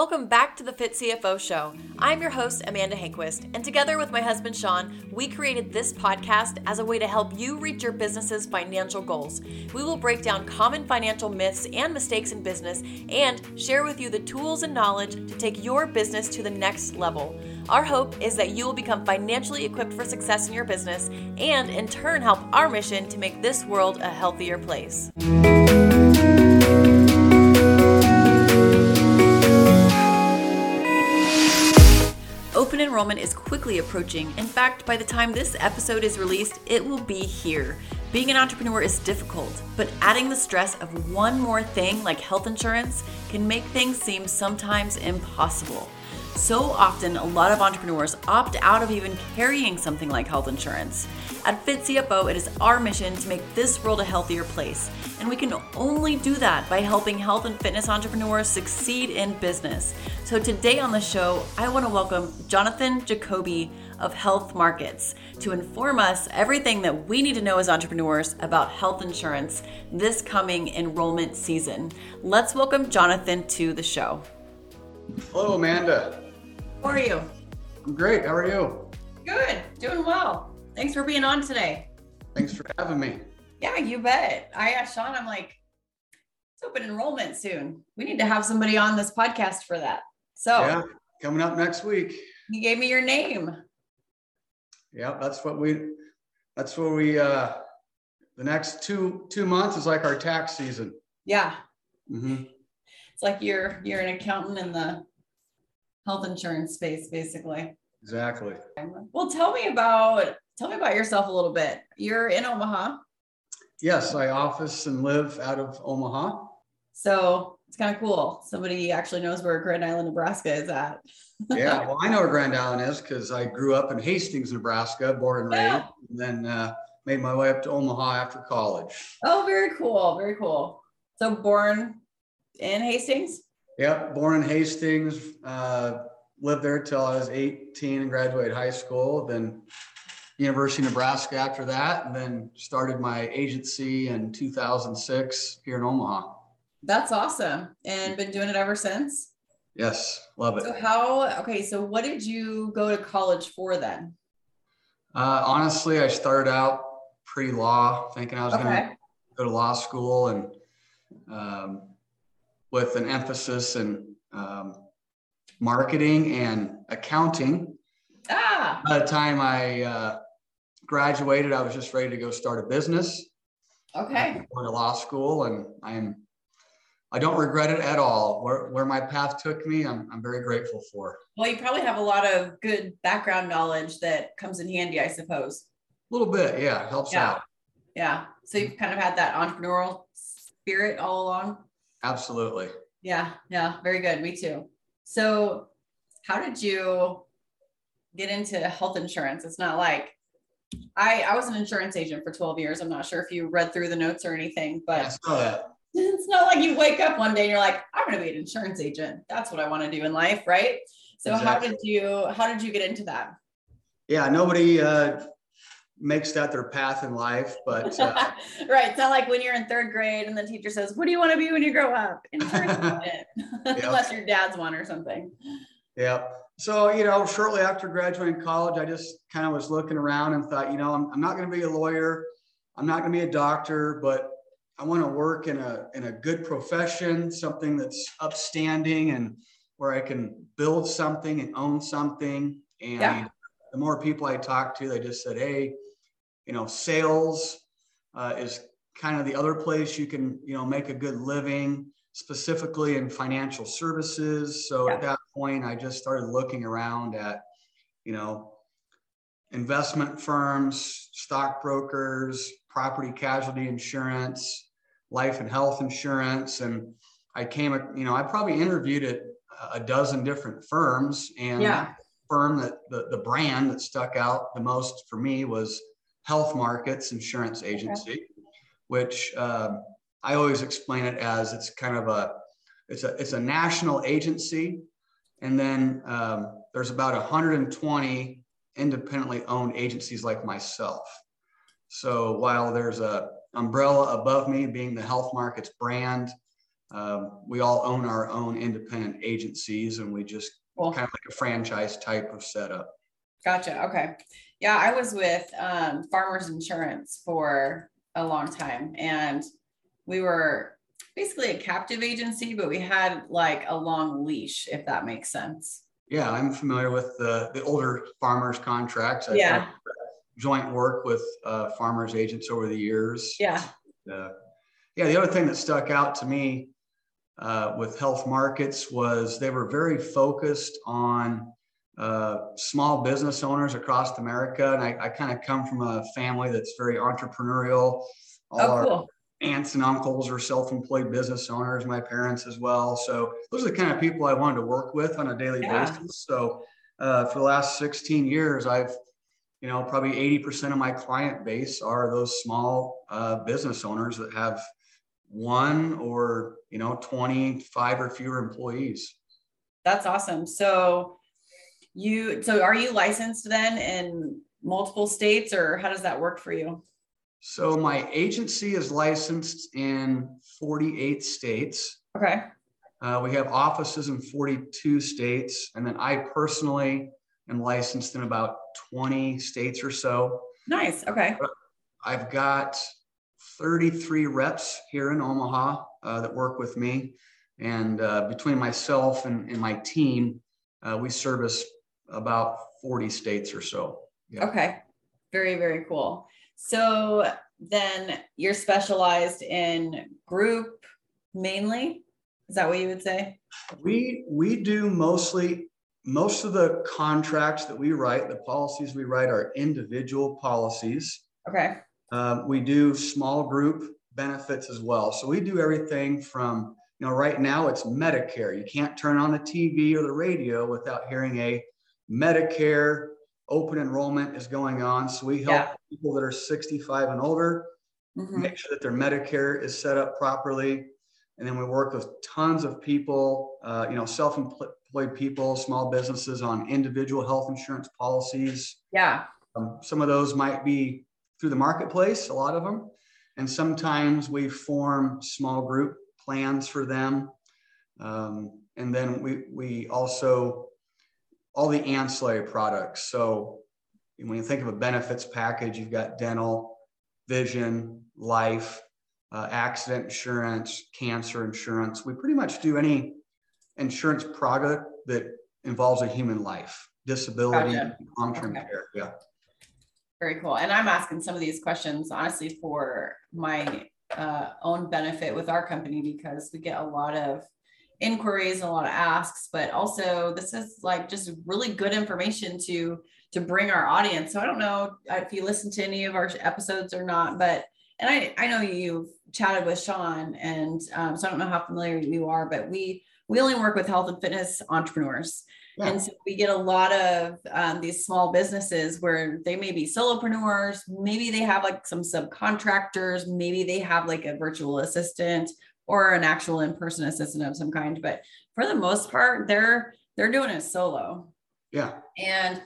Welcome back to the Fit CFO Show. I'm your host, Amanda Hanquist, and together with my husband, Shawn, we created this podcast as a way to help you reach your business's financial goals. We will break down common financial myths and mistakes in business and share with you the tools and knowledge to take your business to the next level. Our hope is that you will become financially equipped for success in your business and, in turn, help our mission to make this world a healthier place. Enrollment is quickly approaching. In fact, by the time this episode is released, it will be here. Being an entrepreneur is difficult, but adding the stress of one more thing like health insurance can make things seem sometimes impossible. So often, a lot of entrepreneurs opt out of even carrying something like health insurance. At Fit CFO, it is our mission to make this world a healthier place, and we can only do that by helping health and fitness entrepreneurs succeed in business. So, today on the show, I want to welcome Jonathan Jacobi of Health Markets to inform us everything that we need to know as entrepreneurs about health insurance this coming enrollment season. Let's welcome Jonathan to the show. Hello, Amanda. How are you? I'm great. How are you? Good, doing well. Thanks for being on today. Thanks for having me. Yeah, you bet. I asked Shawn, I'm like, it's open enrollment soon. We need to have somebody on this podcast for that. So, yeah, coming up next week. He gave me your name. Yeah, that's what we, that's what we, uh, the next two, two months is like our tax season. Yeah. Mm-hmm. It's like you're, you're an accountant in the health insurance space, basically. Exactly. Well, tell me about tell me about yourself a little bit. You're in Omaha. Yes, I office and live out of Omaha. So it's kind of cool. Somebody actually knows where Grand Island, Nebraska is at. yeah, well, I know where Grand Island is because I grew up in Hastings, Nebraska, born and raised, yeah. and then uh, made my way up to Omaha after college. Oh, very cool. Very cool. So born in Hastings? Yep, born in Hastings. Uh, lived there till I was 18 and graduated high school. Then University of Nebraska after that, and then started my agency in 2006 here in Omaha. That's awesome, and been doing it ever since. Yes, love it. So how? Okay, so what did you go to college for then? Uh, honestly, I started out pre-law, thinking I was okay. going to go to law school, and um, with an emphasis in um, marketing and accounting. Ah. By the time I uh, graduated, I was just ready to go start a business. Okay. Going to law school, and I'm I don't regret it at all. Where, where my path took me, I'm, I'm very grateful for. Well, you probably have a lot of good background knowledge that comes in handy, I suppose. A little bit, yeah, helps yeah. out. Yeah. So you've kind of had that entrepreneurial spirit all along. Absolutely. Yeah. Yeah. Very good. Me too. So, how did you get into health insurance? It's not like I I was an insurance agent for 12 years. I'm not sure if you read through the notes or anything, but it's not like you wake up one day and you're like, I'm going to be an insurance agent. That's what I want to do in life, right? So, exactly. how did you how did you get into that? Yeah, nobody uh, makes that their path in life. But uh, right, it's not like when you're in third grade and the teacher says, "What do you want to be when you grow up?" Unless your dad's one or something. Yeah. So you know, shortly after graduating college, I just kind of was looking around and thought, you know, I'm, I'm not going to be a lawyer, I'm not going to be a doctor, but I want to work in a in a good profession, something that's upstanding and where I can build something and own something. And yeah. the more people I talked to, they just said, "Hey, you know, sales uh, is kind of the other place you can, you know, make a good living, specifically in financial services. So yeah. at that point, I just started looking around at, you know, investment firms, stockbrokers, property casualty insurance, life and health insurance. And I came, you know, I probably interviewed at a dozen different firms and yeah. firm that the, the brand that stuck out the most for me was Health Markets Insurance Agency, okay. which um, I always explain it as it's kind of a it's a it's a national agency, and then um, there's about 120 independently owned agencies like myself. So while there's a umbrella above me being the Health Markets brand, um, we all own our own independent agencies and we just cool. kind of like a franchise type of setup. Gotcha. Okay. Yeah, I was with um, Farmers Insurance for a long time and we were basically a captive agency, but we had like a long leash, if that makes sense. Yeah, I'm familiar with the, the older farmers contracts. I've yeah. Joint work with uh, farmers agents over the years. Yeah. Uh, yeah, the other thing that stuck out to me uh, with health markets was they were very focused on uh, small business owners across America. And I, I kind of come from a family that's very entrepreneurial. All oh, cool. Aunts and uncles are self-employed business owners, my parents as well. So those are the kind of people I wanted to work with on a daily yeah. basis. So uh, for the last 16 years, I've you know probably 80% of my client base are those small uh, business owners that have one or you know 25 or fewer employees that's awesome so you so are you licensed then in multiple states or how does that work for you so my agency is licensed in 48 states okay uh, we have offices in 42 states and then i personally am licensed in about 20 states or so nice okay i've got 33 reps here in Omaha uh, that work with me. And uh, between myself and, and my team, uh, we service about 40 states or so. Yeah. Okay. Very, very cool. So then you're specialized in group mainly. Is that what you would say? We we do mostly most of the contracts that we write, the policies we write are individual policies. Okay. Um, we do small group benefits as well. So we do everything from, you know, right now it's Medicare. You can't turn on the TV or the radio without hearing a Medicare open enrollment is going on. So we help yeah. people that are 65 and older mm-hmm. make sure that their Medicare is set up properly. And then we work with tons of people, uh, you know, self-employed people, small businesses on individual health insurance policies. Yeah. Um, some of those might be through the marketplace, a lot of them. And sometimes we form small group plans for them. Um, and then we, we also, all the ancillary products. So when you think of a benefits package, you've got dental, vision, life, uh, accident insurance, cancer insurance. We pretty much do any insurance product that involves a human life, disability, gotcha. long-term okay. care. Yeah. Very cool. And I'm asking some of these questions honestly for my uh, own benefit with our company because we get a lot of inquiries and a lot of asks, but also this is like just really good information to to bring our audience. So I don't know if you listen to any of our episodes or not, but and I I know you've chatted with Shawn, and um, so I don't know how familiar you are, but we we only work with health and fitness entrepreneurs. Yeah. And so we get a lot of um, these small businesses where they may be solopreneurs, maybe they have like some subcontractors, maybe they have like a virtual assistant or an actual in-person assistant of some kind. But for the most part, they're they're doing it solo. Yeah. And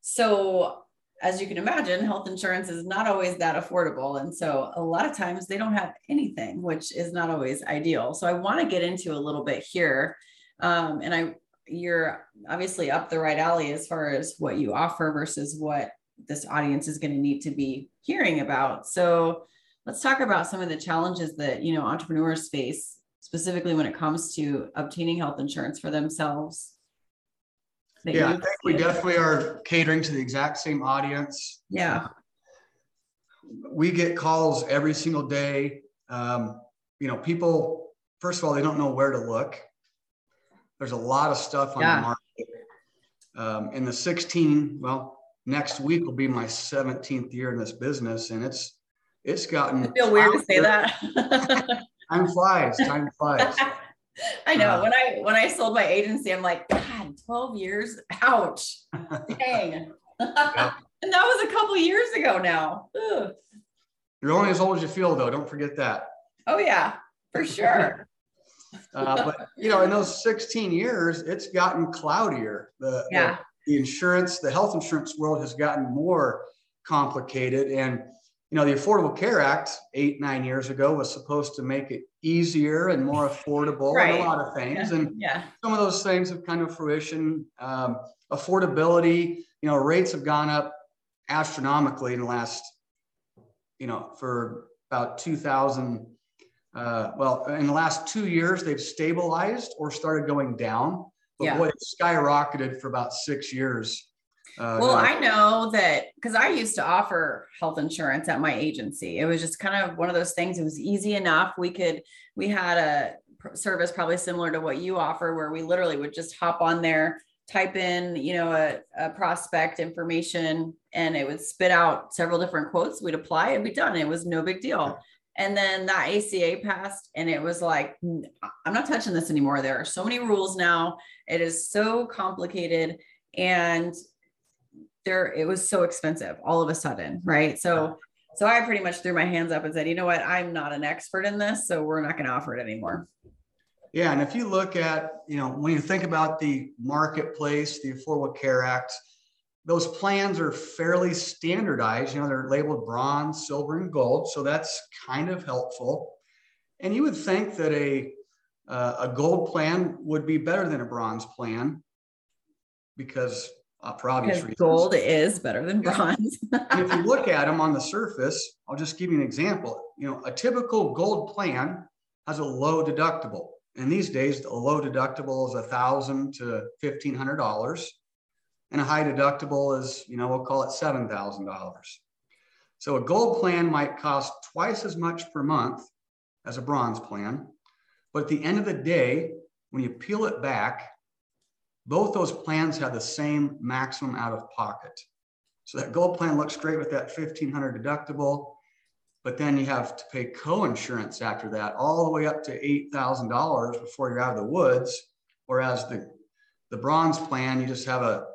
so as you can imagine, health insurance is not always that affordable. And so a lot of times they don't have anything, which is not always ideal. So I want to get into a little bit here. Um, and I you're obviously up the right alley as far as what you offer versus what this audience is going to need to be hearing about. So let's talk about some of the challenges that you know entrepreneurs face specifically when it comes to obtaining health insurance for themselves. Yeah, I think we definitely are catering to the exact same audience. Yeah. We get calls every single day. Um, you know, people, first of all, they don't know where to look. There's a lot of stuff on yeah. the market. Um, in the 16, well, next week will be my 17th year in this business, and it's it's gotten. I feel weird to say that. time flies. Time flies. I know. Uh, when I when I sold my agency, I'm like, God, 12 years. Ouch. Dang. yeah. and that was a couple years ago now. Ugh. You're only as old as you feel, though. Don't forget that. Oh yeah, for sure. Uh, but you know, in those 16 years, it's gotten cloudier. The, yeah. the, the insurance, the health insurance world has gotten more complicated. And you know, the Affordable Care Act eight, nine years ago was supposed to make it easier and more affordable right. and a lot of things. Yeah. And yeah. some of those things have come to fruition. Um, affordability, you know, rates have gone up astronomically in the last, you know, for about 2000. Uh, well, in the last two years, they've stabilized or started going down. But yeah. what skyrocketed for about six years uh, well, no. I know that because I used to offer health insurance at my agency. It was just kind of one of those things. It was easy enough. We could, we had a service probably similar to what you offer, where we literally would just hop on there, type in, you know, a, a prospect information, and it would spit out several different quotes. We'd apply, it'd be done. It was no big deal. And then that ACA passed, and it was like, I'm not touching this anymore. There are so many rules now. It is so complicated. And there it was so expensive all of a sudden, right? So so I pretty much threw my hands up and said, you know what, I'm not an expert in this, so we're not going to offer it anymore. Yeah, and if you look at, you know, when you think about the marketplace, the Affordable Care Act, those plans are fairly standardized. You know, they're labeled bronze, silver, and gold, so that's kind of helpful. And you would think that a uh, a gold plan would be better than a bronze plan because uh, for obvious because reasons. Gold is better than bronze. if you look at them on the surface, I'll just give you an example. You know, a typical gold plan has a low deductible. And these days, a low deductible is a thousand to fifteen hundred dollars, and a high deductible is, you know, we'll call it seven thousand dollars. So a gold plan might cost twice as much per month as a bronze plan, but at the end of the day, when you peel it back, both those plans have the same maximum out of pocket. So that gold plan looks great with that 1500 deductible, but then you have to pay co-insurance after that all the way up to $8,000 before you're out of the woods. Whereas the, the bronze plan, you just have a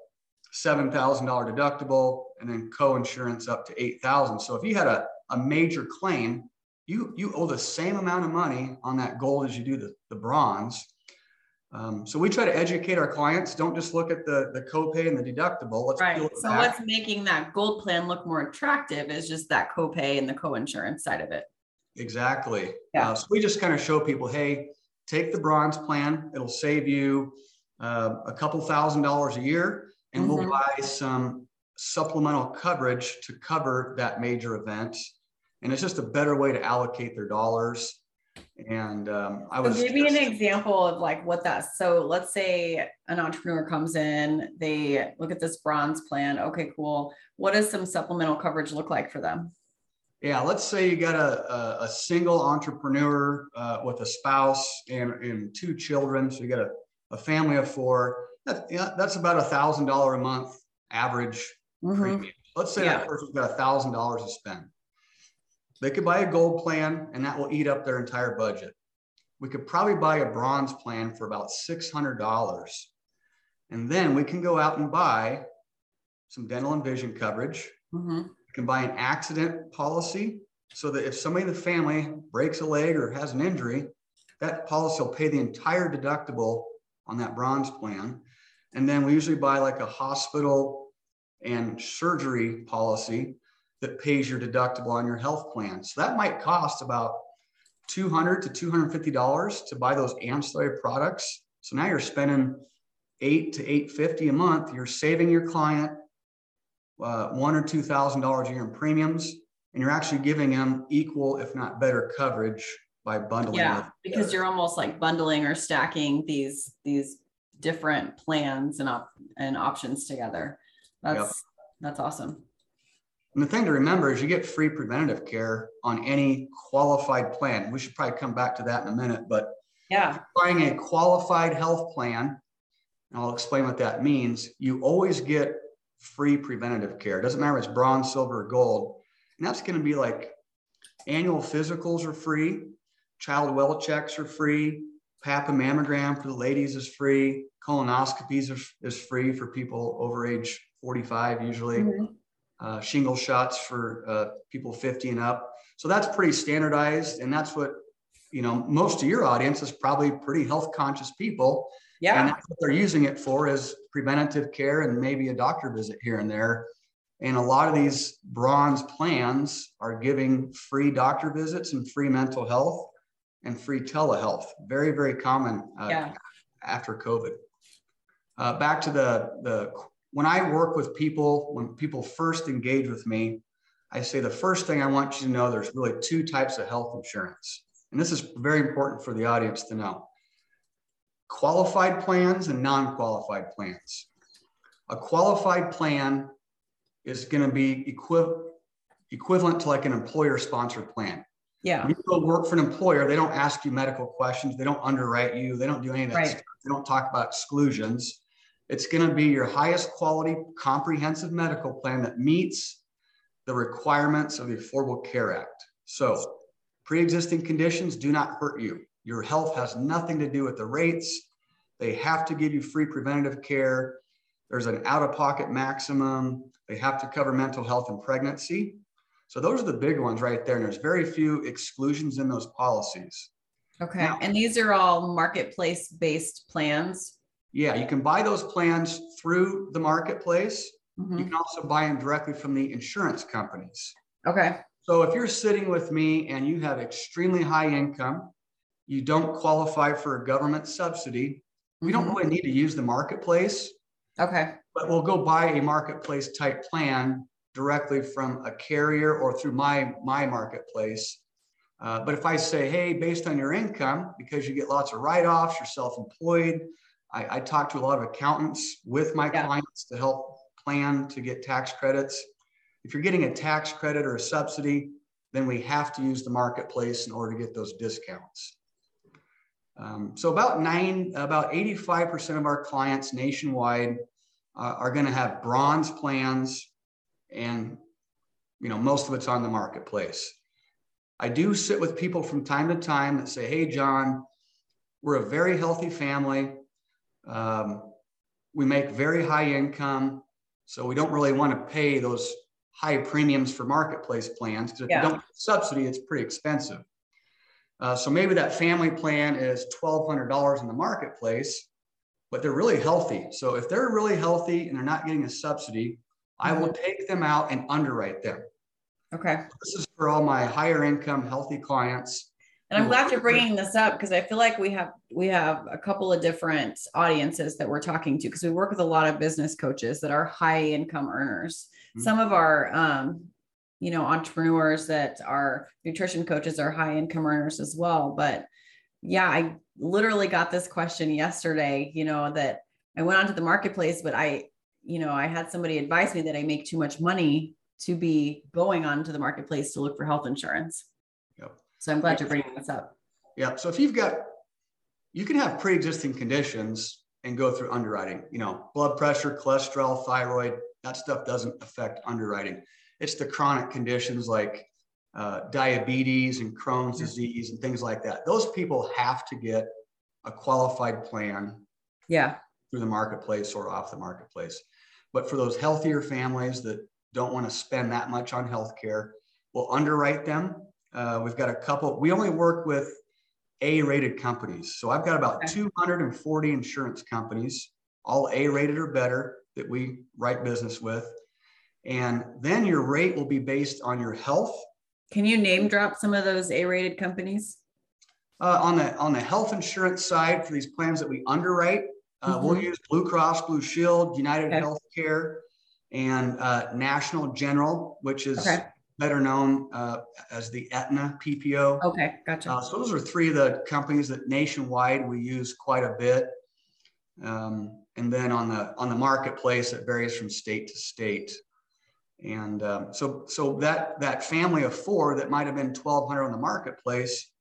$7,000 deductible and then co-insurance up to 8,000. So if you had a, a major claim, you, you owe the same amount of money on that gold as you do the, the bronze. Um, so we try to educate our clients. Don't just look at the the copay and the deductible. Let's right. So back. what's making that gold plan look more attractive is just that copay and the co-insurance side of it. Exactly. Yeah. Uh, so we just kind of show people, hey, take the bronze plan. It'll save you uh, a couple thousand dollars a year, and mm-hmm. we'll buy some supplemental coverage to cover that major event. And it's just a better way to allocate their dollars. And um, I was so give me an example of like what that. So let's say an entrepreneur comes in, they look at this bronze plan. Okay, cool. What does some supplemental coverage look like for them? Yeah, let's say you got a, a, a single entrepreneur uh, with a spouse and, and two children. So you got a, a family of four. That, yeah, that's about a thousand dollar a month average mm-hmm. premium. Let's say yeah. that person's got a thousand dollars to spend. They could buy a gold plan and that will eat up their entire budget. We could probably buy a bronze plan for about $600. And then we can go out and buy some dental and vision coverage. Mm-hmm. We can buy an accident policy so that if somebody in the family breaks a leg or has an injury, that policy will pay the entire deductible on that bronze plan. And then we usually buy like a hospital and surgery policy that pays your deductible on your health plan. So that might cost about 200 to 250 dollars to buy those ancillary products. So now you're spending eight to 850 a month. You're saving your client uh, one or two thousand dollars a year in premiums, and you're actually giving them equal, if not better, coverage by bundling. Yeah, because you're almost like bundling or stacking these these different plans and op- and options together. That's yep. that's awesome. And the thing to remember is you get free preventative care on any qualified plan. We should probably come back to that in a minute, but yeah, buying a qualified health plan, and I'll explain what that means. You always get free preventative care. It doesn't matter if it's bronze, silver, or gold. And that's going to be like annual physicals are free, child well checks are free, pap and mammogram for the ladies is free, colonoscopies is, is free for people over age 45 usually. Mm-hmm uh, shingle shots for uh, people 50 and up. So that's pretty standardized. And that's what, you know, most of your audience is probably pretty health conscious people. Yeah. And that's what they're using it for is preventative care and maybe a doctor visit here and there. And a lot of these bronze plans are giving free doctor visits and free mental health and free telehealth. Very, very common uh, yeah. after COVID. Uh, back to the, the, when I work with people, when people first engage with me, I say the first thing I want you to know there's really two types of health insurance. And this is very important for the audience to know qualified plans and non qualified plans. A qualified plan is going to be equi- equivalent to like an employer sponsored plan. Yeah. When you go work for an employer, they don't ask you medical questions, they don't underwrite you, they don't do any of that right. stuff. They don't talk about exclusions. It's going to be your highest quality comprehensive medical plan that meets the requirements of the Affordable Care Act. So, pre existing conditions do not hurt you. Your health has nothing to do with the rates. They have to give you free preventative care. There's an out of pocket maximum. They have to cover mental health and pregnancy. So, those are the big ones right there. And there's very few exclusions in those policies. Okay. Now, and these are all marketplace based plans? Yeah, you can buy those plans through the marketplace. Mm-hmm. You can also buy them directly from the insurance companies. Okay. So if you're sitting with me and you have extremely high income, you don't qualify for a government subsidy, we don't mm-hmm. really need to use the marketplace. Okay. But we'll go buy a marketplace type plan directly from a carrier or through my my marketplace. Uh, but if I say, hey, based on your income, because you get lots of write-offs, you're self-employed. I, I talk to a lot of accountants with my yeah. clients to help plan to get tax credits. If you're getting a tax credit or a subsidy, then we have to use the marketplace in order to get those discounts. Um, so about nine, about 85% of our clients nationwide uh, are going to have bronze plans, and you know most of it's on the marketplace. I do sit with people from time to time that say, "Hey, John, we're a very healthy family. Um, we make very high income. So we don't really want to pay those high premiums for marketplace plans because if yeah. you don't get a subsidy, it's pretty expensive. Uh, so maybe that family plan is $1,200 in the marketplace, but they're really healthy. So if they're really healthy and they're not getting a subsidy, I will mm-hmm. take them out and underwrite them. Okay. This is for all my higher income, healthy clients and I'm glad you're bringing this up because I feel like we have we have a couple of different audiences that we're talking to because we work with a lot of business coaches that are high income earners. Mm-hmm. Some of our um, you know entrepreneurs that are nutrition coaches are high income earners as well. But yeah, I literally got this question yesterday. You know that I went onto the marketplace, but I you know I had somebody advise me that I make too much money to be going onto the marketplace to look for health insurance. So I'm glad you're bringing this up. Yeah. So if you've got, you can have pre-existing conditions and go through underwriting. You know, blood pressure, cholesterol, thyroid. That stuff doesn't affect underwriting. It's the chronic conditions like uh, diabetes and Crohn's disease and things like that. Those people have to get a qualified plan. Yeah. Through the marketplace or off the marketplace. But for those healthier families that don't want to spend that much on healthcare, we'll underwrite them uh, we've got a couple. We only work with A-rated companies, so I've got about okay. 240 insurance companies, all A-rated or better, that we write business with. And then your rate will be based on your health. Can you name drop some of those A-rated companies? Uh, on the on the health insurance side for these plans that we underwrite, uh, mm-hmm. we'll use Blue Cross Blue Shield, United okay. Healthcare, and uh, National General, which is okay better known uh, as the Aetna PPO. Okay, gotcha. Uh, so those are three of the companies that nationwide we use quite a bit. Um, and then on the on the marketplace, it varies from state to state. And um, so so that that family of four that might have been 1,200 on the marketplace,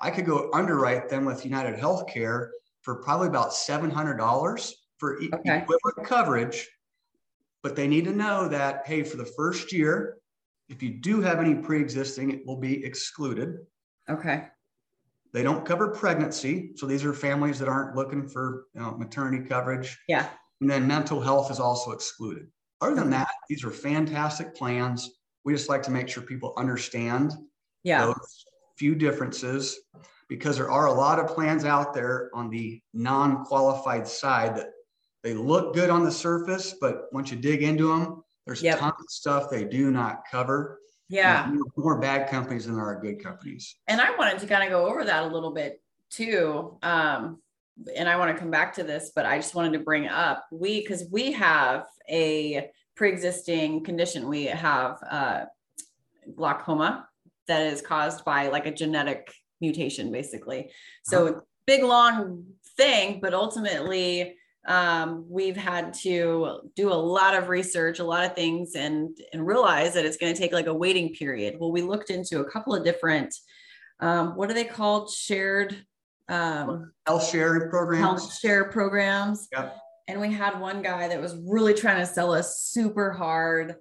I could go underwrite them with United Healthcare for probably about $700 for okay. equivalent coverage. But they need to know that hey, for the first year, if you do have any pre-existing, it will be excluded. Okay. They don't cover pregnancy, so these are families that aren't looking for you know, maternity coverage. Yeah. And then mental health is also excluded. Other than that, these are fantastic plans. We just like to make sure people understand yeah. those few differences because there are a lot of plans out there on the non-qualified side that they look good on the surface, but once you dig into them, There's Yep. tons of stuff they do not cover. Yeah. There's more bad companies than there are good companies. And I wanted to kind of go over that a little bit too. Um, and I want to come back to this, but I just wanted to bring up we because we have a pre-existing condition. We have uh, glaucoma that is caused by like a genetic mutation, basically. So big long thing, but ultimately um, we've had to do a lot of research, a lot of things, and and realize that it's going to take like a waiting period. Well, we looked into a couple of different, um, what are they called? Shared um, Health sharing programs. health share programs. Yep. And we had one guy that was really trying to sell us super hard.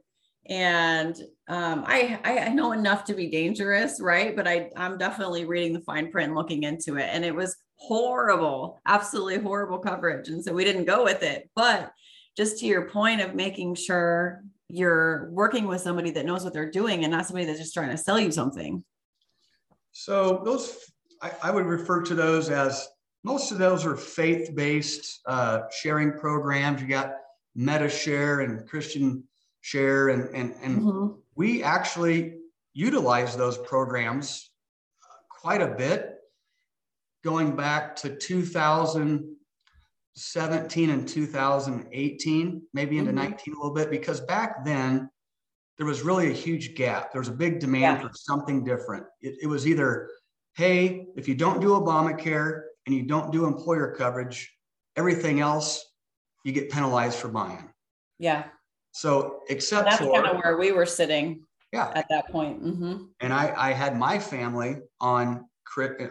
And um, I, I I know enough to be dangerous, right? But I I'm definitely reading the fine print and looking into it, and it was horrible, absolutely horrible coverage. And so we didn't go with it. But just to your point of making sure you're working with somebody that knows what they're doing and not somebody that's just trying to sell you something. So those, I, I would refer to those as most of those are faith-based uh, sharing programs. You got Medi-Share and Christian Share, and and and Mhm. we actually utilize those programs quite a bit, going back to 2017 and 2018, maybe into Mhm. 19 a little bit, because back then there was really a huge gap. There was a big demand Yeah. for something different. It, it was either, hey, if you don't do Obamacare and you don't do employer coverage, everything else you get penalized for buying. Yeah, So except that's kind of where we were sitting yeah, at that point. hmm and I, I had my family on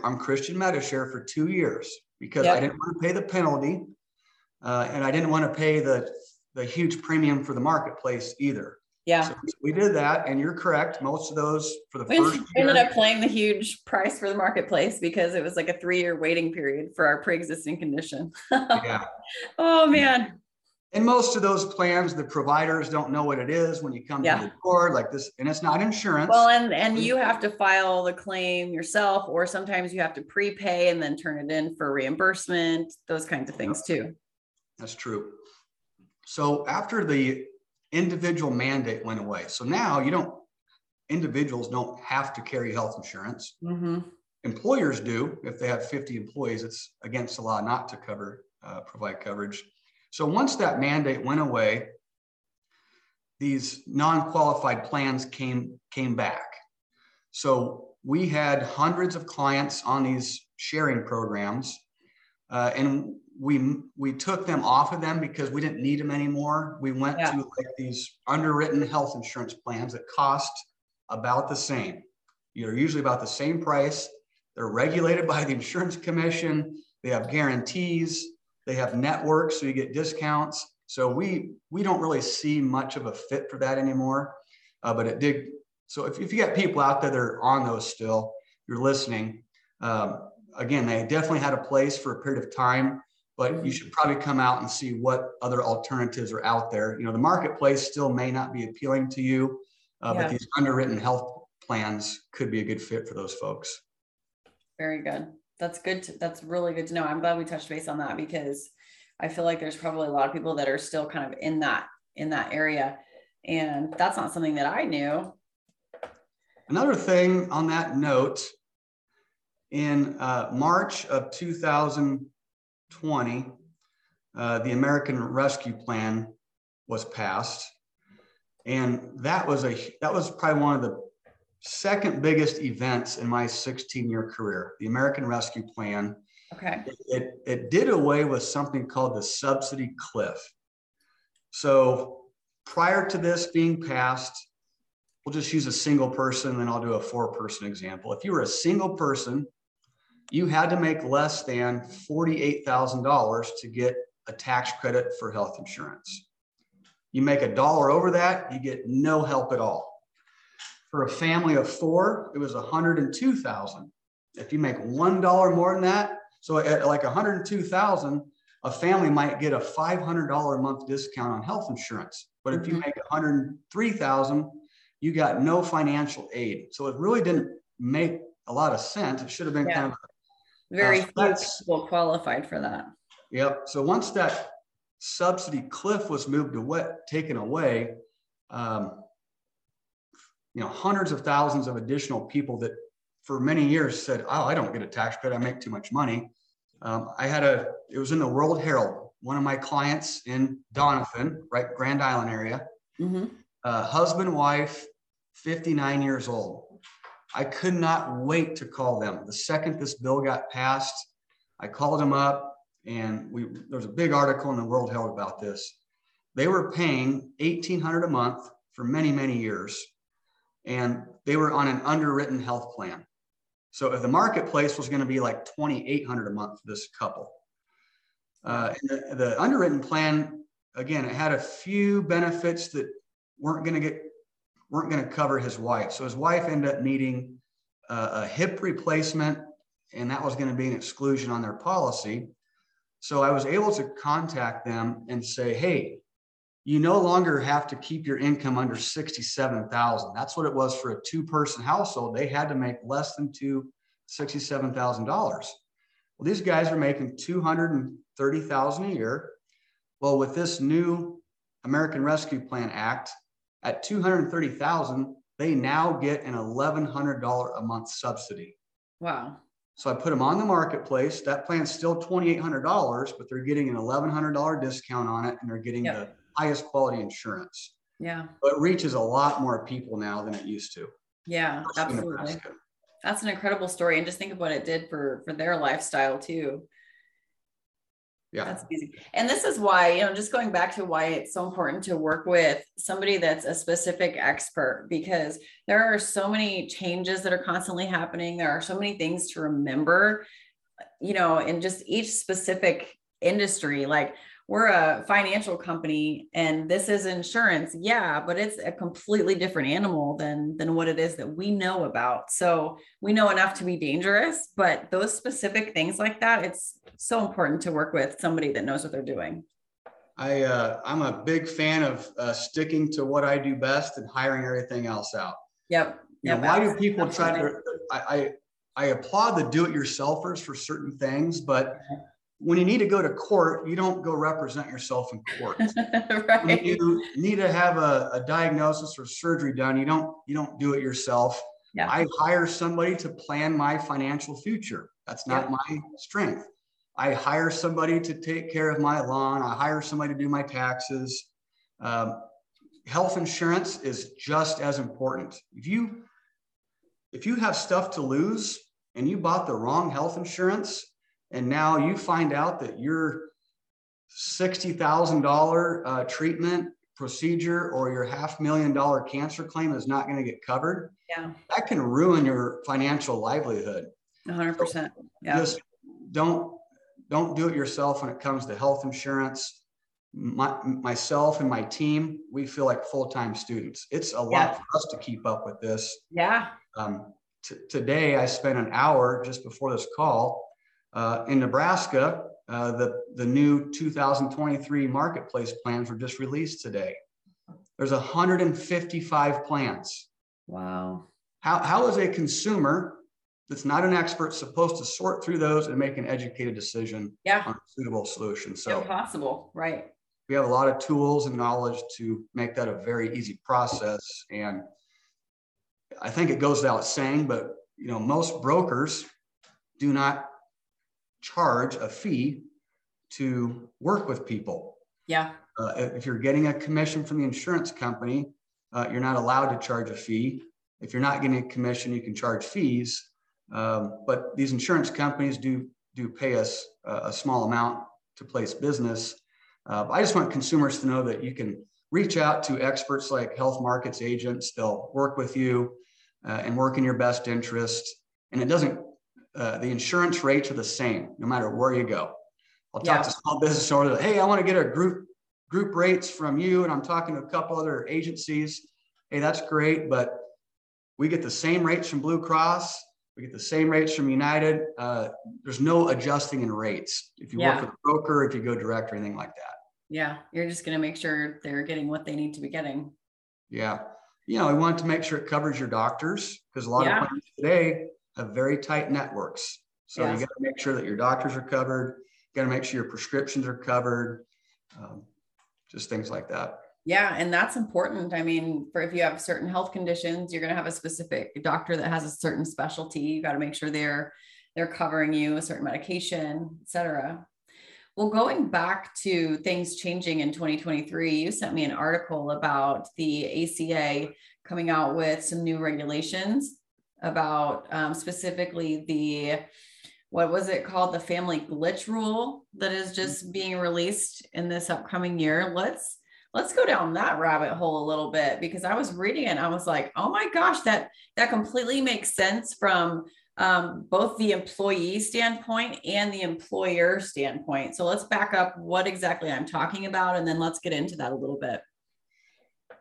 On Christian Medishare for two years because I didn't want to pay the penalty, uh, and I didn't want to pay the the huge premium for the marketplace either. Yeah. So we did that, and you're correct. Most of those for the We first ended up paying the huge price for the marketplace because it was like a three year waiting period for our pre existing condition. yeah. oh, man. And most of those plans, the providers don't know what it is when you come Yeah. to the door, like this, and it's not insurance. Well, and and you have to file the claim yourself, or sometimes you have to prepay and then turn it in for reimbursement, those kinds of things too. That's true. So after the individual mandate went away, so now you don't, individuals don't have to carry health insurance. Mm-hmm. Employers do. If they have 50 employees, it's against the law not to cover, uh, provide coverage. So once that mandate went away, these non-qualified plans came, came back. So we had hundreds of clients on these sharing programs. Uh, and we we took them off of them because we didn't need them anymore. We went Yeah. to like these underwritten health insurance plans that cost about the same. You're usually about the same price. They're regulated by the insurance commission. They have guarantees. They have networks, so you get discounts. So we we don't really see much of a fit for that anymore. Uh, but it did. So if, if you got people out there that are on those still, you're listening. Um, again, they definitely had a place for a period of time, but you should probably come out and see what other alternatives are out there. You know, the marketplace still may not be appealing to you, uh, Yeah. but these underwritten health plans could be a good fit for those folks. Very good. That's good. To, that's really good to know. I'm glad we touched base on that because I feel like there's probably a lot of people that are still kind of in that in that area, and that's not something that I knew. Another thing on that note, in uh, March of 2020, uh, the American Rescue Plan was passed, and that was a that was probably one of the second biggest events in my 16-year career. The American Rescue Plan Okay. it, it did away with something called the subsidy cliff. So prior to this being passed, we'll just use a single person, then I'll do a four person example. If you were a single person, you had to make less than $48,000 to get a tax credit for health insurance. You make a dollar over that, you get no help at all. For a family of four, it was 102,000. If you make $1 more than that, so at like 102,000, a family might get a $500 a month discount on health insurance. But if you Mhm. make 103,000, you got no financial aid. So it really didn't make a lot of sense. It should have been Yeah. kind of Very Uh, few people qualified for that. Yep. So once that subsidy cliff was moved away, taken away, um, you know, hundreds of thousands of additional people that for many years said, "Oh, I don't get a tax credit. I make too much money." Um, I had a. It was in the World Herald. One of my clients in Doniphan, right, Grand Island area, mm-hmm. uh, husband, wife, 59 years old. I could not wait to call them. The second this bill got passed, I called them up, and we there was a big article in the World Herald about this. They were paying 1,800 a month for many, many years, and they were on an underwritten health plan. So if the marketplace was going to be like 2,800 a month for this couple, uh, the, the underwritten plan again, it had a few benefits that weren't going to get weren't going to cover his wife. So his wife ended up needing uh, a hip replacement, and that was going to be an exclusion on their policy. So I was able to contact them and say, "Hey, you no longer have to keep your income under 67,000. That's what it was for a two-person household. They had to make less than two $67,000. Well, these guys are making 230,000 a year. Well, with this new American Rescue Plan Act at 230,000, they now get an $1,100 a month subsidy. Wow. So I put them on the marketplace. That plan's still $2,800, but they're getting an $1,100 discount on it and they're getting yep. the highest quality insurance. Yeah. But reaches a lot more people now than it used to. Yeah, absolutely. That's an incredible story. And just think of what it did for for their lifestyle too. Yeah. That's easy. And this is why, you know, just going back to why it's so important to work with somebody that's a specific expert because there are so many changes that are constantly happening. There are so many things to remember, you know, in just each specific industry. Like we're a financial company and this is insurance. Yeah but it's a completely different animal than than what it is that we know about. So we know enough to be dangerous but those specific things like that it's so important to work with somebody that knows what they're doing. I uh, i'm a big fan of uh, sticking to what i do best and hiring everything else out. Yep, yep know, why do people try to I, I i applaud the do-it-yourselfers for certain things but when you need to go to court, you don't go represent yourself in court. right. When you need to have a, a, diagnosis or surgery done, you don't you don't do it yourself. Yeah. I hire somebody to plan my financial future. That's not yeah. my strength. I hire somebody to take care of my lawn. I hire somebody to do my taxes. Um, health insurance is just as important. If you if you have stuff to lose and you bought the wrong health insurance, and now you find out that your $60,000 uh, treatment procedure or your half million dollar cancer claim is not going to get covered, yeah. that can ruin your financial livelihood. 100%. So yeah. Just don't don't do it yourself when it comes to health insurance. My, myself and my team, we feel like full-time students. It's a lot yeah. for us to keep up with this. Yeah. Um, t- today, I spent an hour just before this call uh, in Nebraska, uh, the, the new 2023 marketplace plans were just released today. There's 155 plans. Wow. How, how is a consumer that's not an expert supposed to sort through those and make an educated decision yeah. on a suitable solution? So impossible, right? We have a lot of tools and knowledge to make that a very easy process. And I think it goes without saying, but you know, most brokers do not charge a fee to work with people. Yeah. Uh, if you're getting a commission from the insurance company, uh, you're not allowed to charge a fee. If you're not getting a commission, you can charge fees. Um, but these insurance companies do do pay us a, a small amount to place business. Uh, I just want consumers to know that you can reach out to experts like health markets agents. They'll work with you uh, and work in your best interest. And it doesn't uh, the insurance rates are the same no matter where you go. I'll talk yeah. to small business owners. Hey, I want to get a group group rates from you, and I'm talking to a couple other agencies. Hey, that's great, but we get the same rates from Blue Cross. We get the same rates from United. Uh, there's no adjusting in rates if you yeah. work with a broker, if you go direct, or anything like that. Yeah, you're just going to make sure they're getting what they need to be getting. Yeah, you know, we want to make sure it covers your doctors because a lot yeah. of plans today have very tight networks. So yes. you got to make sure that your doctors are covered. You got to make sure your prescriptions are covered. Um, just things like that. Yeah, and that's important. I mean, for if you have certain health conditions, you're going to have a specific doctor that has a certain specialty. You got to make sure they're they're covering you a certain medication, etc. Well, going back to things changing in 2023, you sent me an article about the ACA coming out with some new regulations about um, specifically the what was it called? The family glitch rule that is just being released in this upcoming year. Let's let's go down that rabbit hole a little bit because i was reading it and i was like oh my gosh that that completely makes sense from um, both the employee standpoint and the employer standpoint. So let's back up what exactly i'm talking about and then let's get into that a little bit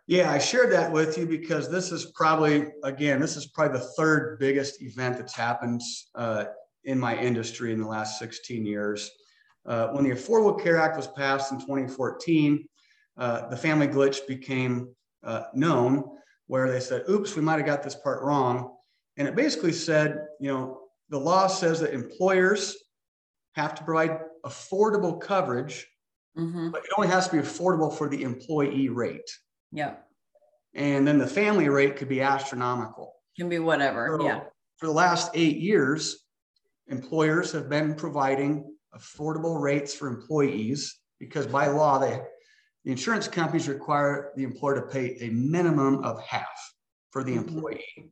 yeah, I shared that with you because this is probably, again, this is probably the third biggest event that's happened uh, in my industry in the last 16 years. Uh, when the Affordable Care Act was passed in 2014, uh, the family glitch became uh, known, where they said, oops, we might have got this part wrong. And it basically said, you know, the law says that employers have to provide affordable coverage, mm-hmm. but it only has to be affordable for the employee rate. Yeah. And then the family rate could be astronomical. Can be whatever. So yeah. For the last eight years, employers have been providing affordable rates for employees because by law, they the insurance companies require the employer to pay a minimum of half for the mm-hmm. employee.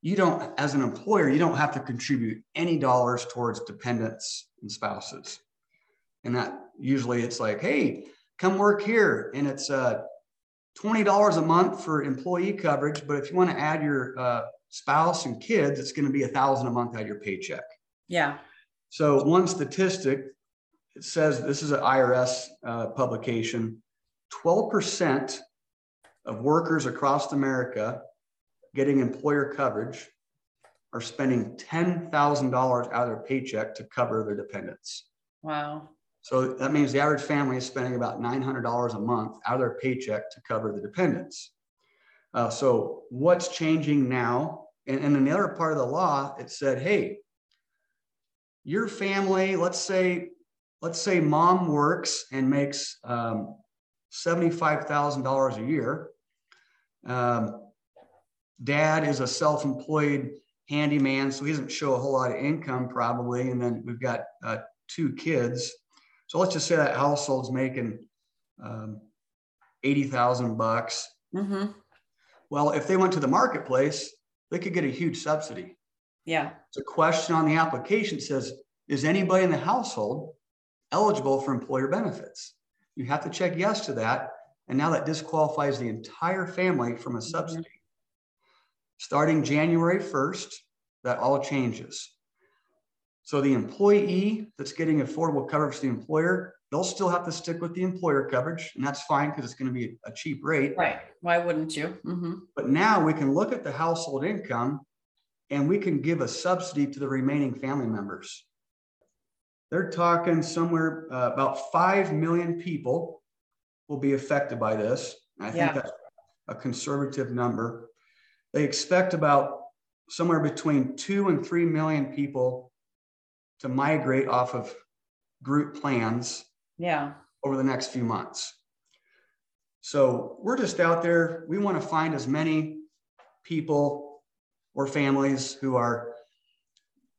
You don't, as an employer, you don't have to contribute any dollars towards dependents and spouses. And that usually it's like, hey, come work here. And it's uh, $20 a month for employee coverage, but if you want to add your uh, spouse and kids, it's going to be a thousand a month out of your paycheck. Yeah. So one statistic, it says this is an IRS uh, publication, 12% of workers across America getting employer coverage are spending $10,000 out of their paycheck to cover their dependents. Wow. So that means the average family is spending about $900 a month out of their paycheck to cover the dependents. Uh, so what's changing now? And, and in the other part of the law, it said, hey, your family, let's say, let's say mom works and makes um, $75,000 a year. Um, dad is a self-employed handyman, so he doesn't show a whole lot of income probably. And then we've got uh, two kids. So let's just say that household's making um, 80,000 bucks. Mm-hmm. Well, if they went to the marketplace, they could get a huge subsidy. Yeah. A question on the application says, is anybody in the household eligible for employer benefits? You have to check yes to that. And now that disqualifies the entire family from a mm-hmm. subsidy. Mm-hmm. Starting January 1st, that all changes. So the employee that's getting affordable coverage to the employer, they'll still have to stick with the employer coverage, and that's fine because it's going to be a cheap rate. Right. Why wouldn't you? Mm-hmm. But now we can look at the household income and we can give a subsidy to the remaining family members. They're talking somewhere uh, about 5 million people will be affected by this. I think yeah. that's a conservative number. They expect about somewhere between 2 and 3 million people to migrate off of group plans yeah. over the next few months. So we're just out there. We want to find as many people or families who are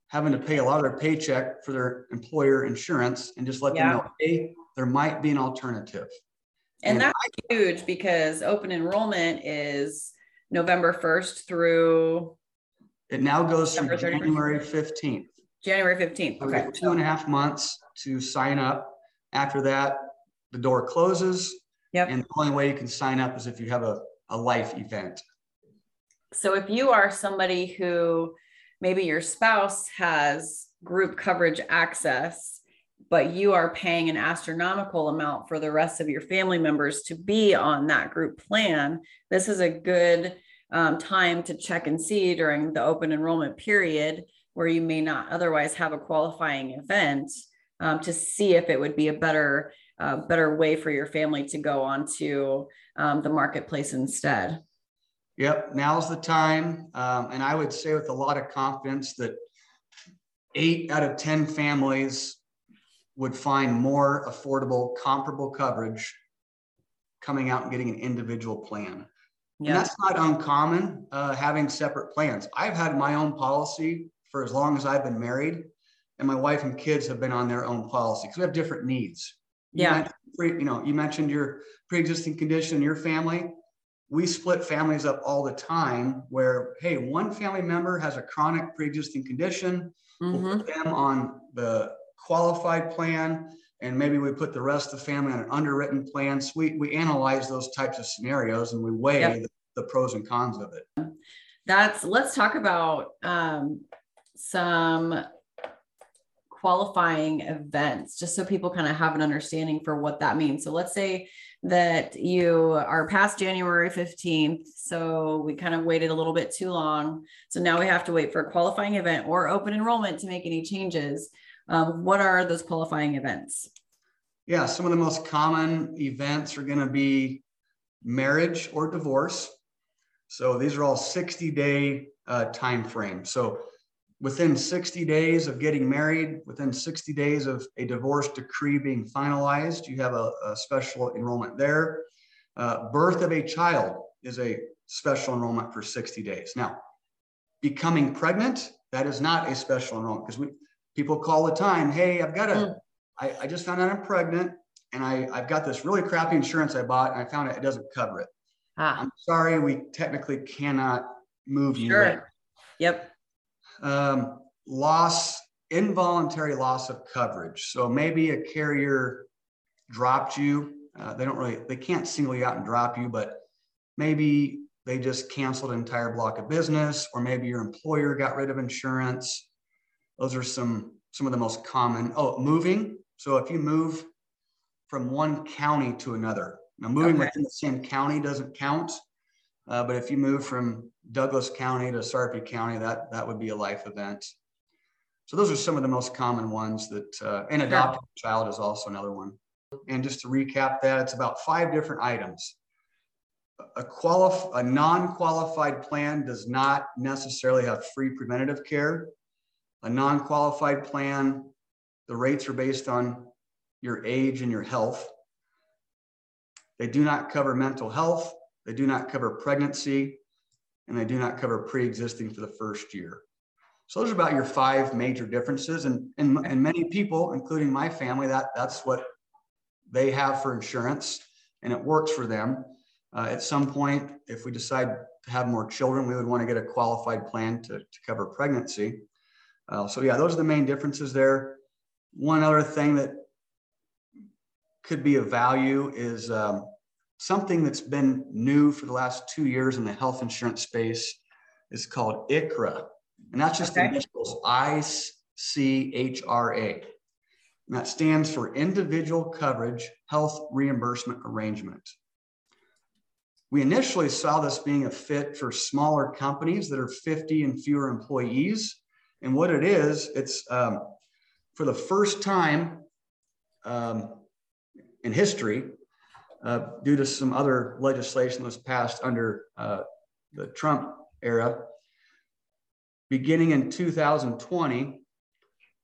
having to pay a lot of their paycheck for their employer insurance and just let yeah. them know hey there might be an alternative. And, and that's I, huge because open enrollment is november 1st through it now goes through january 15th January 15th. Okay. Two and a half months to sign up. After that, the door closes. Yep. And the only way you can sign up is if you have a, a life event. So if you are somebody who maybe your spouse has group coverage access, but you are paying an astronomical amount for the rest of your family members to be on that group plan, this is a good um, time to check and see during the open enrollment period where you may not otherwise have a qualifying event um, to see if it would be a better uh, better way for your family to go onto um, the marketplace instead. Yep, now's the time, um, and I would say with a lot of confidence that eight out of ten families would find more affordable, comparable coverage coming out and getting an individual plan. Yeah. And that's not uncommon, uh, having separate plans. I've had my own policy for as long as I've been married, and my wife and kids have been on their own policy because we have different needs. You Yeah. mentioned You know, you mentioned your pre-existing condition in your family. We split families up all the time where, hey, one family member has a chronic pre-existing condition. We'll Mhm. put them on the qualified plan, and maybe we put the rest of the family on an underwritten plan. So we, we analyze those types of scenarios and we weigh Yep. the, the pros and cons of it. That's let's talk about um, some qualifying events just so people kind of have an understanding for what that means. So let's say that you are past January 15th. So we kind of waited a little bit too long. So now we have to wait for a qualifying event or open enrollment to make any changes. Um, what are those qualifying events? Yeah, some of the most common events are going to be marriage or divorce. So these are all 60 day uh, time frame. So within 60 days of getting married, within 60 days of a divorce decree being finalized, you have a, a special enrollment there. Uh, birth of a child is a special enrollment for 60 days. Now, becoming pregnant, that is not a special enrollment because we people call the time, hey, I've got a Mm. I, I just found out I'm pregnant and I, I've got this really crappy insurance I bought and I found out it doesn't cover it. Ah, I'm sorry, we technically cannot move you Sure. yep. Um, loss, involuntary loss of coverage. So maybe a carrier dropped you. Uh, they don't really, they can't single you out and drop you, but maybe they just canceled an entire block of business, or maybe your employer got rid of insurance. Those are some some of the most common. Oh, moving. So if you move from one county to another, now moving Okay. within the same county doesn't count. Uh, but if you move from Douglas County to Sarpy County, that that would be a life event. So those are some of the most common ones that, uh, and adopted child is also another one. And just to recap that, it's about five different items. A qualif- a non-qualified plan does not necessarily have free preventative care. A non-qualified plan, the rates are based on your age and your health. They do not cover mental health. They do not cover pregnancy, and they do not cover pre-existing for the first year. So those are about your five major differences. And, and, and many people, including my family, that, that's what they have for insurance and it works for them. Uh, at some point, if we decide to have more children, we would want to get a qualified plan to, to cover pregnancy. Uh, so yeah, those are the main differences there. One other thing that could be of value is um, something that's been new for the last two years in the health insurance space is called ICHRA. And that's just Okay. initials I C H R A. And that stands for Individual Coverage Health Reimbursement Arrangement. We initially saw this being a fit for smaller companies that are 50 and fewer employees. And what it is, it's um, for the first time um, in history, due to some other legislation that was passed under uh, the Trump era, beginning in 2020,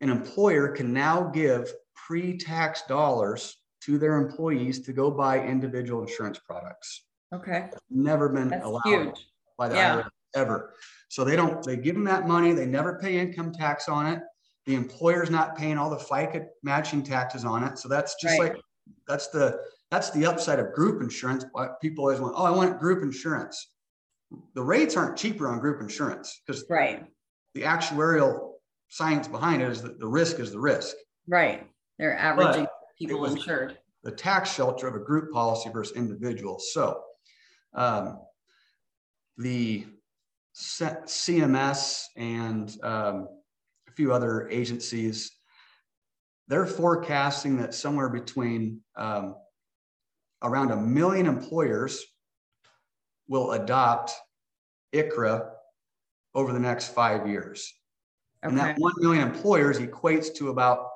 an employer can now give pre-tax dollars to their employees to go buy individual insurance products. Okay. Never been That's allowed huge. by the Yeah. IRS ever. So they don't, they give them that money, they never pay income tax on it. The employer's not paying all the FICA matching taxes on it. So that's just Right. like, that's the, that's the upside of group insurance. People always want, oh, I want group insurance. The rates aren't cheaper on group insurance because Right. the actuarial science behind it is that the risk is the risk. Right. They're averaging people was- insured. the tax shelter of a group policy versus individual. So um, the CMS and um, a few other agencies, they're forecasting that somewhere between um, around a million employers will adopt ICHRA over the next five years. And that 1 million employers equates to about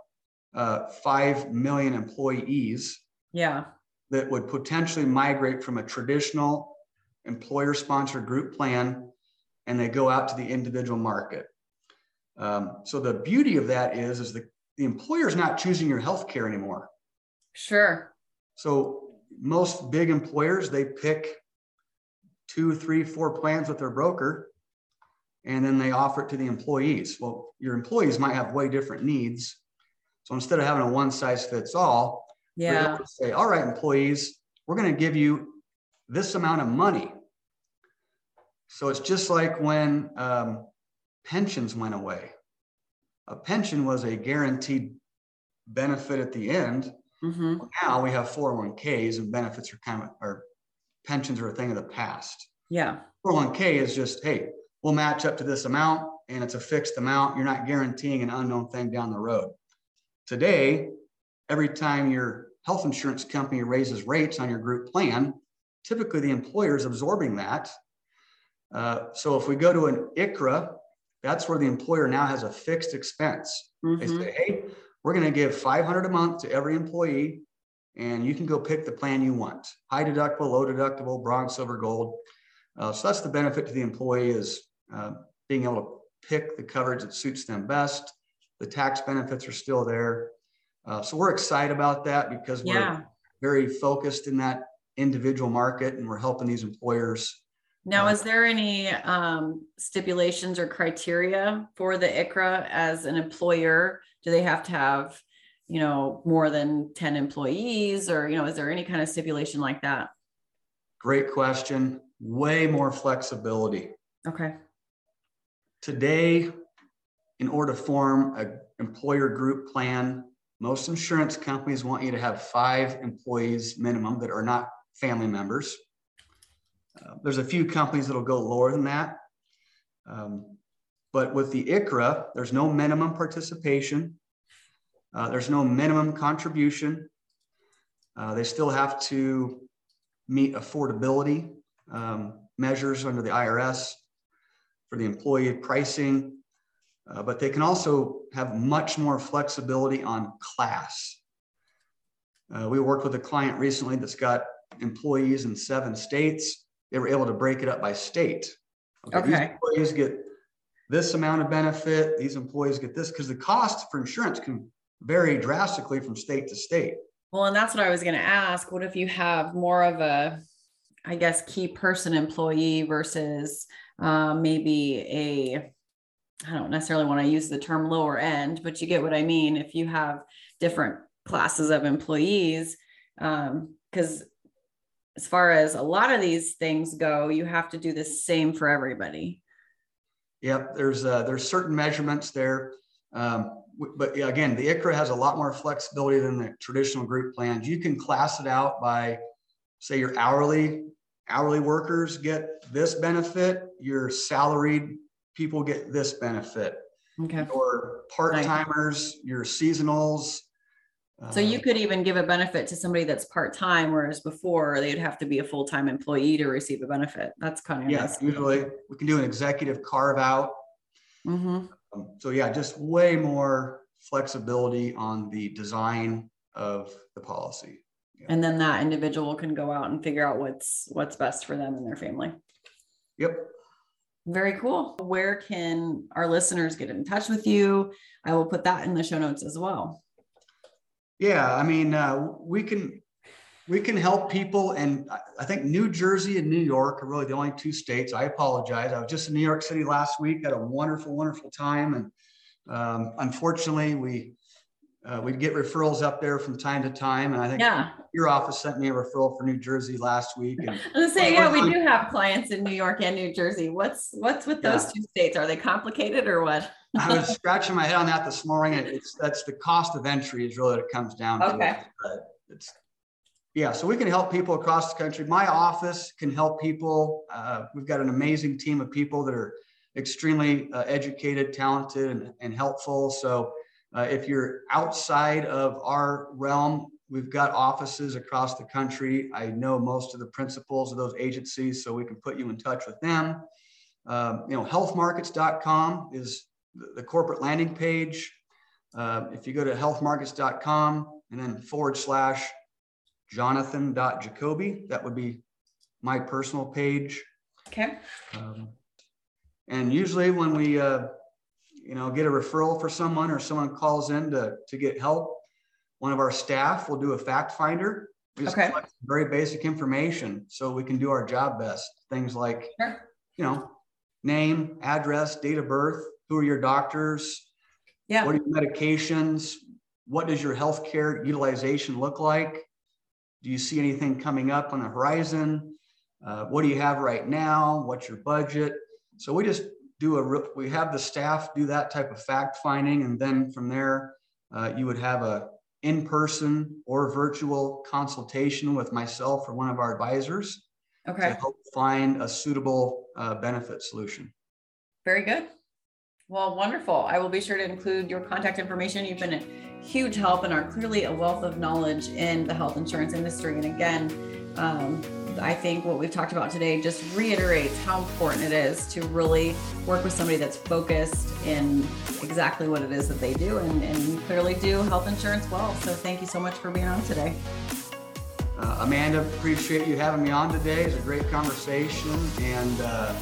uh, 5 million employees Yeah. that would potentially migrate from a traditional employer sponsored group plan and they go out to the individual market. Um, so the beauty of that is, is the, the employer is not choosing your health care anymore. Sure. So most big employers they pick two, three, four plans with their broker, and then they offer it to the employees. Well, your employees might have way different needs. So instead of having a one size fits all, yeah, say, all right, employees, we're going to give you this amount of money. So it's just like when um, pensions went away. A pension was a guaranteed benefit at the end. Mm-hmm. Now we have 401ks and benefits are kind of, or pensions are a thing of the past. Yeah. 401k is just, hey, we'll match up to this amount and it's a fixed amount. You're not guaranteeing an unknown thing down the road. Today, every time your health insurance company raises rates on your group plan, typically the employer is absorbing that. Uh, so if we go to an ICHRA, that's where the employer now has a fixed expense. Mm-hmm. They say, hey, we're going to give 500 a month to every employee, and you can go pick the plan you want. High deductible, low deductible, bronze, silver, gold. Uh, so that's the benefit to the employee is uh, being able to pick the coverage that suits them best. The tax benefits are still there. Uh, so we're excited about that because we're yeah. very focused in that individual market and we're helping these employers. Now, is there any um, stipulations or criteria for the ICHRA as an employer? Do they have to have, you know, more than 10 employees or, you know, is there any kind of stipulation like that? Great question. Way more flexibility. Okay. Today, in order to form an employer group plan, most insurance companies want you to have five employees minimum that are not family members. Uh, there's a few companies that'll go lower than that. Um, but with the ICHRA, there's no minimum participation. Uh, there's no minimum contribution. Uh, they still have to meet affordability um, measures under the IRS for the employee pricing. Uh, but they can also have much more flexibility on class. Uh, we worked with a client recently that's got employees in seven states. They were able to break it up by state. Okay. okay. These employees get this amount of benefit. These employees get this because the cost for insurance can vary drastically from state to state. Well, and that's what I was going to ask. What if you have more of a, I guess, key person employee versus uh, maybe a I don't necessarily want to use the term lower end, but you get what I mean. If you have different classes of employees, because um, as far as a lot of these things go, you have to do the same for everybody. Yep, there's uh, there's certain measurements there, um, but again, the ICHRA has a lot more flexibility than the traditional group plans. You can class it out by, say, your hourly hourly workers get this benefit, your salaried people get this benefit. Okay. Or part timers, your seasonals. So you uh, could even give a benefit to somebody that's part time, whereas before they'd have to be a full time employee to receive a benefit. That's kind of yeah. Nice. Usually, we can do an executive carve out. Mm-hmm. Um, so yeah, just way more flexibility on the design of the policy. Yeah. And then that individual can go out and figure out what's what's best for them and their family. Yep. Very cool. Where can our listeners get in touch with you? I will put that in the show notes as well. Yeah, I mean, uh, we can we can help people, and I think New Jersey and New York are really the only two states. I apologize. I was just in New York City last week, had a wonderful, wonderful time, and um, unfortunately, we uh, we'd get referrals up there from time to time, and I think yeah. your office sent me a referral for New Jersey last week. And I say, yeah, we do have clients in New York and New Jersey. What's what's with those yeah. two states? Are they complicated or what? I was scratching my head on that this morning. It's that's the cost of entry is really what it comes down to. Okay. it's yeah, so we can help people across the country. My office can help people. Uh, we've got an amazing team of people that are extremely uh, educated, talented, and, and helpful. So uh, if you're outside of our realm, we've got offices across the country. I know most of the principals of those agencies, so we can put you in touch with them. Um, you know, healthmarkets.com is the, corporate landing page. Uh, if you go to healthmarkets.com and then forward slash jonathan.jacobi, that would be my personal page. Okay. Um, and usually when we uh, you know, get a referral for someone or someone calls in to, to get help, one of our staff will do a fact finder We just okay. collect very basic information so we can do our job best. Things like, sure. you know, name, address, date of birth, who are your doctors, yeah. what are your medications, what does your healthcare utilization look like? Do you see anything coming up on the horizon? Uh, what do you have right now? What's your budget? So we just do a we have the staff do that type of fact finding, and then from there uh, you would have a in-person or virtual consultation with myself or one of our advisors okay. to help find a suitable uh, benefit solution. Very good. Well, wonderful. I will be sure to include your contact information. You've been a huge help and are clearly a wealth of knowledge in the health insurance industry. And again, um, I think what we've talked about today just reiterates how important it is to really work with somebody that's focused in exactly what it is that they do and, and clearly do health insurance well. So thank you so much for being on today. Uh, Amanda, appreciate you having me on today. It's a great conversation and uh,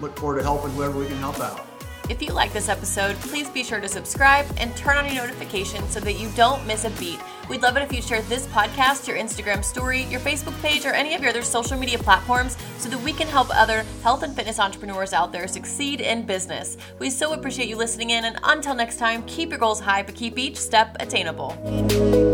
look forward to helping whoever we can help out. If you like this episode, please be sure to subscribe and turn on your notifications so that you don't miss a beat. We'd love it if you share this podcast, your Instagram story, your Facebook page, or any of your other social media platforms so that we can help other health and fitness entrepreneurs out there succeed in business. We so appreciate you listening in, and until next time, keep your goals high, but keep each step attainable.